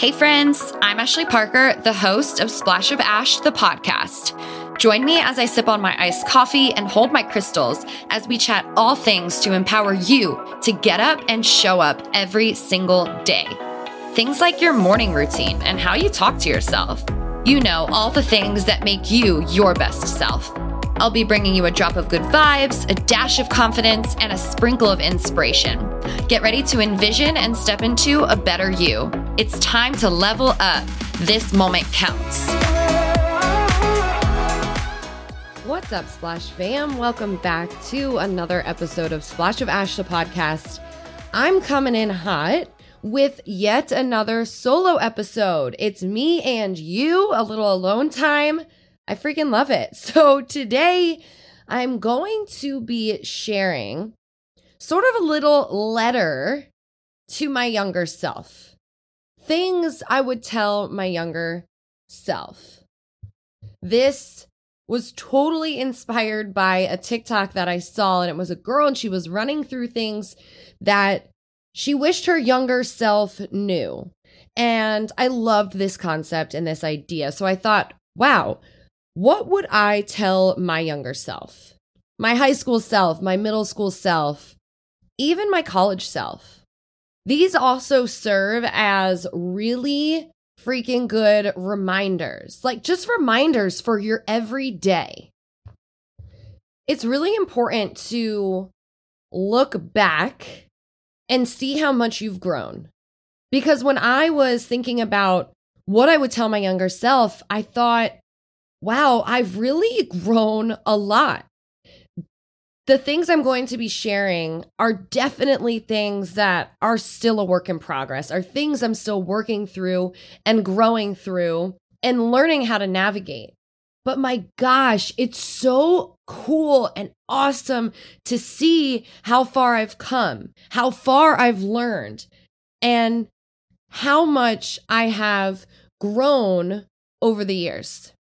Hey, friends, I'm Ashley Parker, the host of Splash of Ash, the podcast. Join me as I sip on my iced coffee and hold my crystals as we chat all things to empower you to get up and show up every single day. Things like your morning routine and how you talk to yourself. You know, all the things that make you your best self. I'll be bringing you a drop of good vibes, a dash of confidence, and a sprinkle of inspiration. Get ready to envision and step into a better you. It's time to level up. This moment counts. What's up, Splash fam? Welcome back to another episode of Splash of Ash, the podcast. I'm coming in hot with yet another solo episode. It's me and you, a little alone time. I freaking love it. So today I'm going to be sharing sort of a little letter to my younger self. Things I would tell my younger self. This was totally inspired by a TikTok that I saw, and it was a girl, and she was running through things that she wished her younger self knew. And I loved this concept and this idea. So I thought, wow, what would I tell my younger self? My high school self, my middle school self, even my college self. These also serve as really freaking good reminders, like just reminders for your everyday. It's really important to look back and see how much you've grown. Because when I was thinking about what I would tell my younger self, I thought, wow, I've really grown a lot. The things I'm going to be sharing are definitely things that are still a work in progress, are things I'm still working through and growing through and learning how to navigate. But my gosh, it's so cool and awesome to see how far I've come, how far I've learned, and how much I have grown over the years.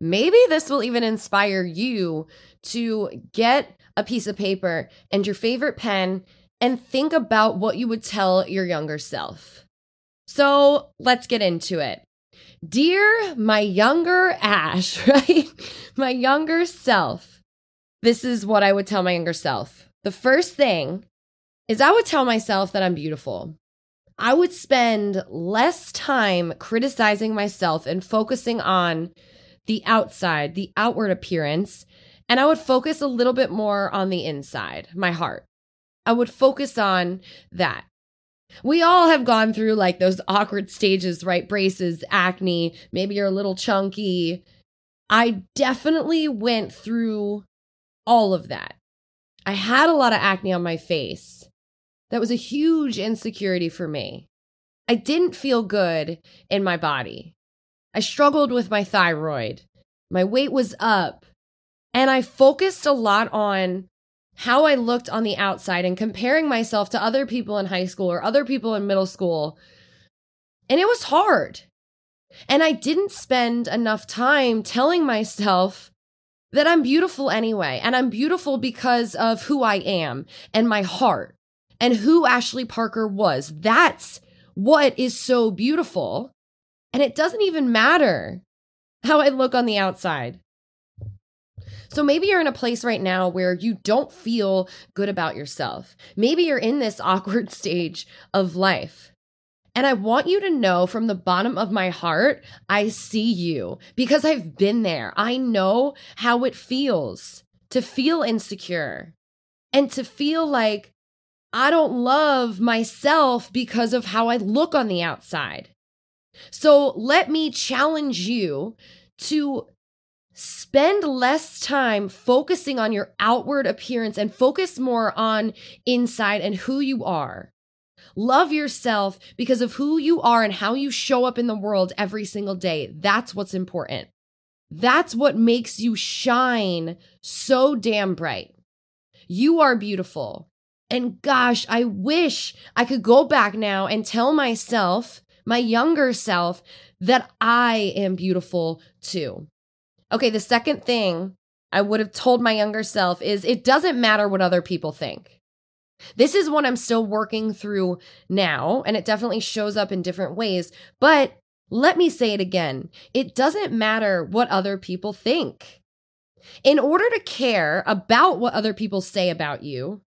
Maybe this will even inspire you to get a piece of paper and your favorite pen and think about what you would tell your younger self. So let's get into it. Dear my younger Ash, right? my younger self, this is what I would tell my younger self. The first thing is I would tell myself that I'm beautiful. I would spend less time criticizing myself and focusing on the outside, the outward appearance, and I would focus a little bit more on the inside, my heart. I would focus on that. We all have gone through like those awkward stages, right? Braces, acne, maybe you're a little chunky. I definitely went through all of that. I had a lot of acne on my face. That was a huge insecurity for me. I didn't feel good in my body. I struggled with my thyroid. My weight was up. And I focused a lot on how I looked on the outside and comparing myself to other people in high school or other people in middle school. And it was hard. And I didn't spend enough time telling myself that I'm beautiful anyway. And I'm beautiful because of who I am and my heart and who Ashley Parker was. That's what is so beautiful. And it doesn't even matter how I look on the outside. So maybe you're in a place right now where you don't feel good about yourself. Maybe you're in this awkward stage of life. And I want you to know from the bottom of my heart, I see you because I've been there. I know how it feels to feel insecure and to feel like I don't love myself because of how I look on the outside. So let me challenge you to spend less time focusing on your outward appearance and focus more on inside and who you are. Love yourself because of who you are and how you show up in the world every single day. That's what's important. That's what makes you shine so damn bright. You are beautiful. And gosh, I wish I could go back now and tell myself my younger self that I am beautiful too. Okay, the second thing I would have told my younger self is it doesn't matter what other people think. This is one I'm still working through now, and it definitely shows up in different ways. But let me say it again it doesn't matter what other people think. In order to care about what other people say about you,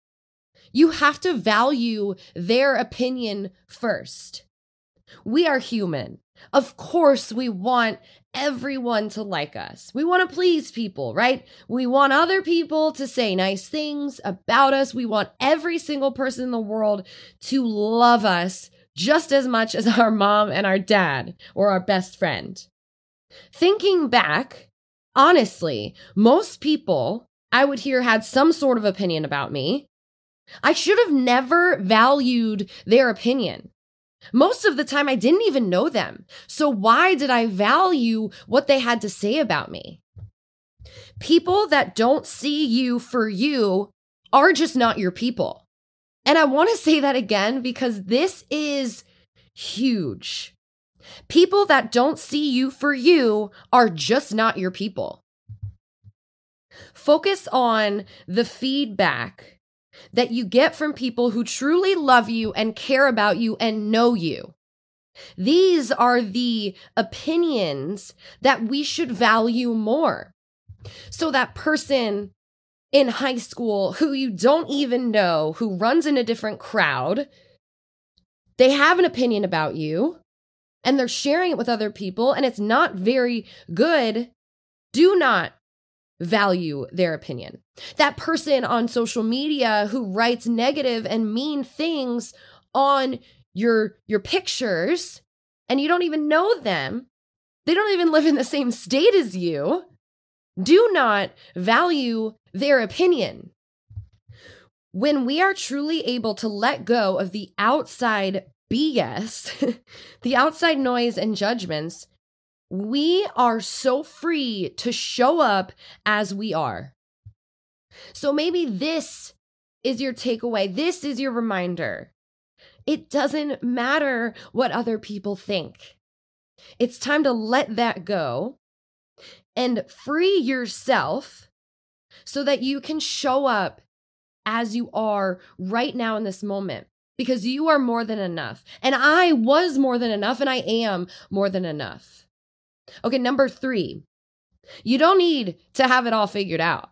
you have to value their opinion first. We are human. Of course, we want everyone to like us. We want to please people, right? We want other people to say nice things about us. We want every single person in the world to love us just as much as our mom and our dad or our best friend. Thinking back, honestly, most people I would hear had some sort of opinion about me. I should have never valued their opinion. Most of the time, I didn't even know them. So, why did I value what they had to say about me? People that don't see you for you are just not your people. And I want to say that again because this is huge. People that don't see you for you are just not your people. Focus on the feedback that you get from people who truly love you and care about you and know you. These are the opinions that we should value more. So, that person in high school who you don't even know, who runs in a different crowd, they have an opinion about you and they're sharing it with other people and it's not very good. Do not value their opinion. That person on social media who writes negative and mean things on your your pictures and you don't even know them. They don't even live in the same state as you. Do not value their opinion. When we are truly able to let go of the outside BS, the outside noise and judgments, we are so free to show up as we are. So maybe this is your takeaway. This is your reminder. It doesn't matter what other people think. It's time to let that go and free yourself so that you can show up as you are right now in this moment because you are more than enough. And I was more than enough, and I am more than enough. Okay, number three, you don't need to have it all figured out.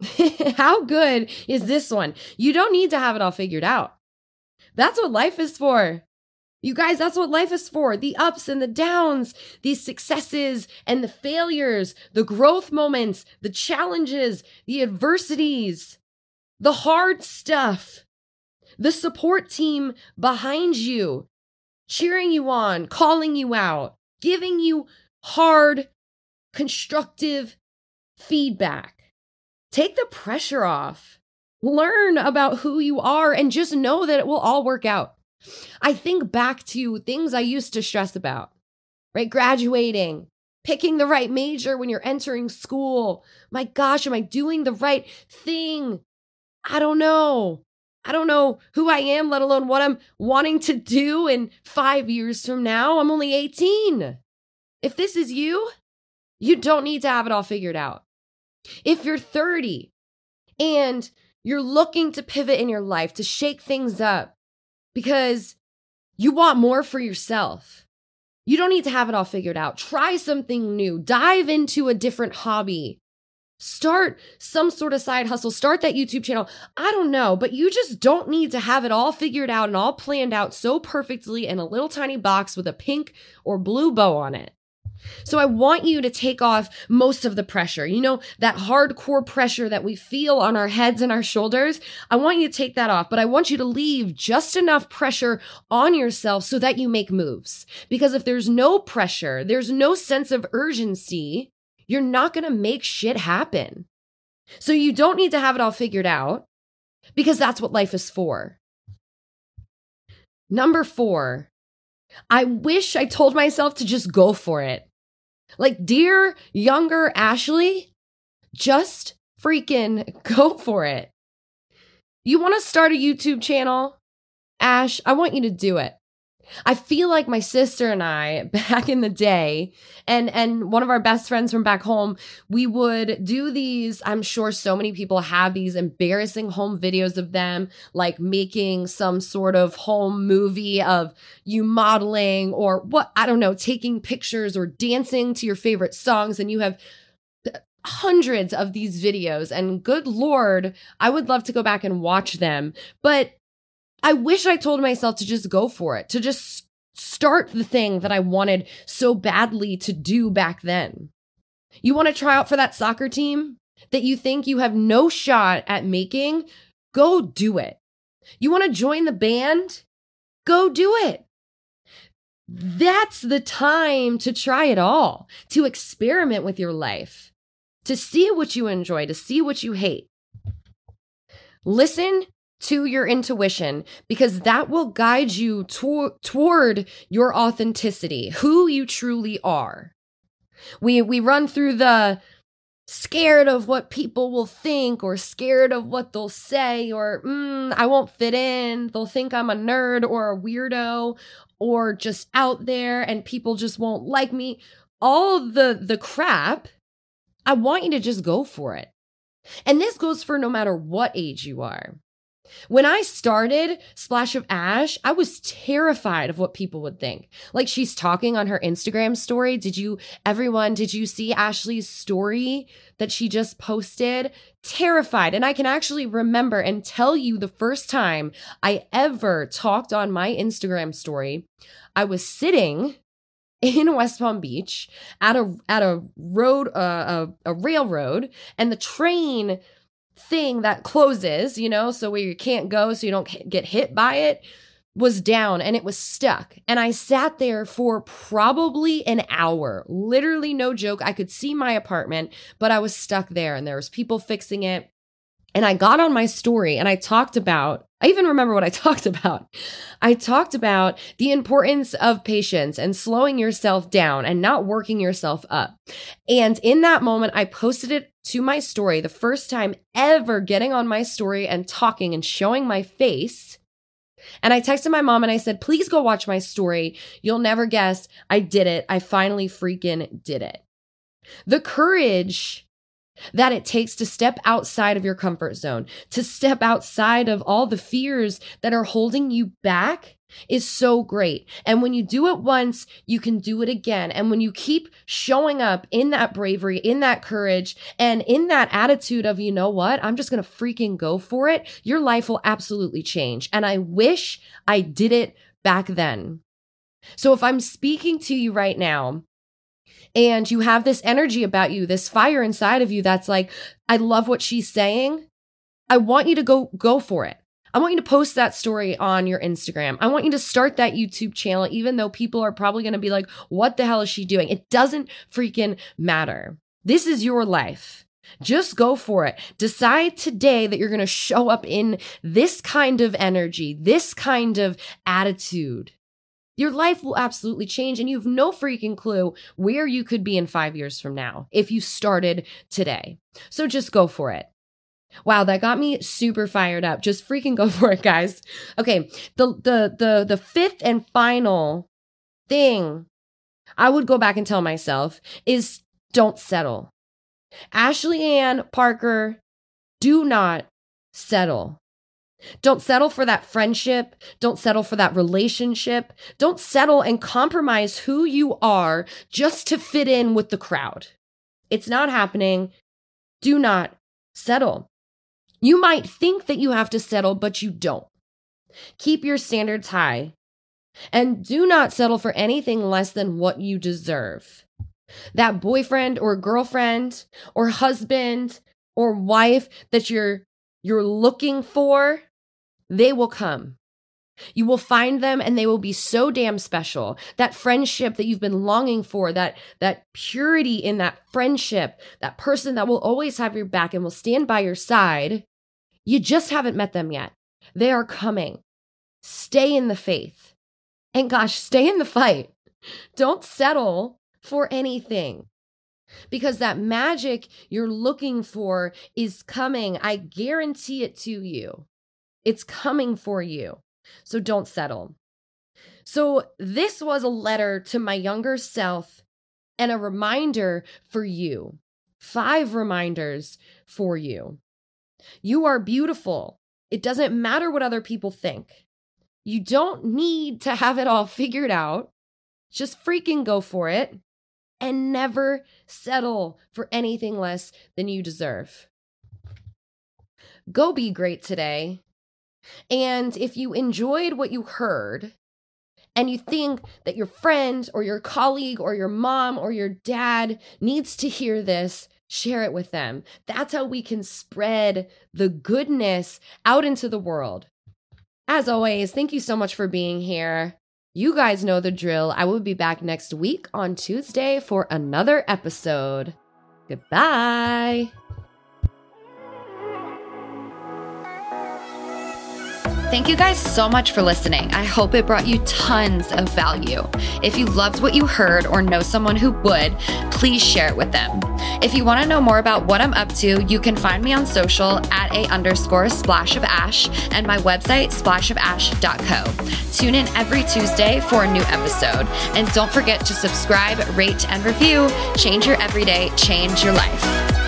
How good is this one? You don't need to have it all figured out. That's what life is for. You guys, that's what life is for the ups and the downs, the successes and the failures, the growth moments, the challenges, the adversities, the hard stuff, the support team behind you, cheering you on, calling you out, giving you hard, constructive feedback. Take the pressure off. Learn about who you are and just know that it will all work out. I think back to things I used to stress about, right? Graduating, picking the right major when you're entering school. My gosh, am I doing the right thing? I don't know. I don't know who I am, let alone what I'm wanting to do in five years from now. I'm only 18. If this is you, you don't need to have it all figured out. If you're 30 and you're looking to pivot in your life, to shake things up because you want more for yourself, you don't need to have it all figured out. Try something new, dive into a different hobby. Start some sort of side hustle, start that YouTube channel. I don't know, but you just don't need to have it all figured out and all planned out so perfectly in a little tiny box with a pink or blue bow on it. So I want you to take off most of the pressure. You know, that hardcore pressure that we feel on our heads and our shoulders. I want you to take that off, but I want you to leave just enough pressure on yourself so that you make moves. Because if there's no pressure, there's no sense of urgency, you're not going to make shit happen. So you don't need to have it all figured out because that's what life is for. Number four, I wish I told myself to just go for it. Like, dear younger Ashley, just freaking go for it. You want to start a YouTube channel? Ash, I want you to do it. I feel like my sister and I back in the day and and one of our best friends from back home, we would do these, I'm sure so many people have these embarrassing home videos of them like making some sort of home movie of you modeling or what, I don't know, taking pictures or dancing to your favorite songs and you have hundreds of these videos and good lord, I would love to go back and watch them, but I wish I told myself to just go for it, to just start the thing that I wanted so badly to do back then. You want to try out for that soccer team that you think you have no shot at making? Go do it. You want to join the band? Go do it. That's the time to try it all, to experiment with your life, to see what you enjoy, to see what you hate. Listen to your intuition because that will guide you to- toward your authenticity, who you truly are. We we run through the scared of what people will think or scared of what they'll say or mm, I won't fit in, they'll think I'm a nerd or a weirdo or just out there and people just won't like me. All the the crap, I want you to just go for it. And this goes for no matter what age you are. When I started Splash of Ash, I was terrified of what people would think. Like she's talking on her Instagram story. Did you, everyone, did you see Ashley's story that she just posted? Terrified. And I can actually remember and tell you the first time I ever talked on my Instagram story. I was sitting in West Palm Beach at a at a road uh, a, a railroad and the train thing that closes, you know, so where you can't go so you don't get hit by it was down and it was stuck. And I sat there for probably an hour. Literally no joke. I could see my apartment, but I was stuck there and there was people fixing it. And I got on my story and I talked about, I even remember what I talked about. I talked about the importance of patience and slowing yourself down and not working yourself up. And in that moment, I posted it to my story, the first time ever getting on my story and talking and showing my face. And I texted my mom and I said, please go watch my story. You'll never guess. I did it. I finally freaking did it. The courage that it takes to step outside of your comfort zone, to step outside of all the fears that are holding you back is so great. And when you do it once, you can do it again. And when you keep showing up in that bravery, in that courage, and in that attitude of, you know what, I'm just going to freaking go for it, your life will absolutely change. And I wish I did it back then. So if I'm speaking to you right now, and you have this energy about you, this fire inside of you that's like, I love what she's saying. I want you to go go for it. I want you to post that story on your Instagram. I want you to start that YouTube channel, even though people are probably going to be like, what the hell is she doing? It doesn't freaking matter. This is your life. Just go for it. Decide today that you're going to show up in this kind of energy, this kind of attitude your life will absolutely change and you have no freaking clue where you could be in five years from now if you started today. So just go for it. Wow, that got me super fired up. Just freaking go for it, guys. Okay, the the the the fifth and final thing I would go back and tell myself is don't settle. Ashley Ann Parker, do not settle. Don't settle for that friendship. Don't settle for that relationship. Don't settle and compromise who you are just to fit in with the crowd. It's not happening. Do not settle. You might think that you have to settle, but you don't. Keep your standards high and do not settle for anything less than what you deserve. That boyfriend or girlfriend or husband or wife that you're you're looking for, they will come. You will find them and they will be so damn special. That friendship that you've been longing for, that that purity in that friendship, that person that will always have your back and will stand by your side, you just haven't met them yet. They are coming. Stay in the faith. And gosh, stay in the fight. Don't settle for anything because that magic you're looking for is coming. I guarantee it to you. It's coming for you. So don't settle. So, this was a letter to my younger self and a reminder for you. Five reminders for you. You are beautiful. It doesn't matter what other people think. You don't need to have it all figured out. Just freaking go for it and never settle for anything less than you deserve. Go be great today. And if you enjoyed what you heard, and you think that your friend or your colleague or your mom or your dad needs to hear this, share it with them. That's how we can spread the goodness out into the world. As always, thank you so much for being here. You guys know the drill. I will be back next week on Tuesday for another episode. Goodbye. Thank you guys so much for listening. I hope it brought you tons of value. If you loved what you heard or know someone who would, please share it with them. If you want to know more about what I'm up to, you can find me on social at a underscore splash of ash and my website splashofash.co. Tune in every Tuesday for a new episode. And don't forget to subscribe, rate, and review. Change your everyday, change your life.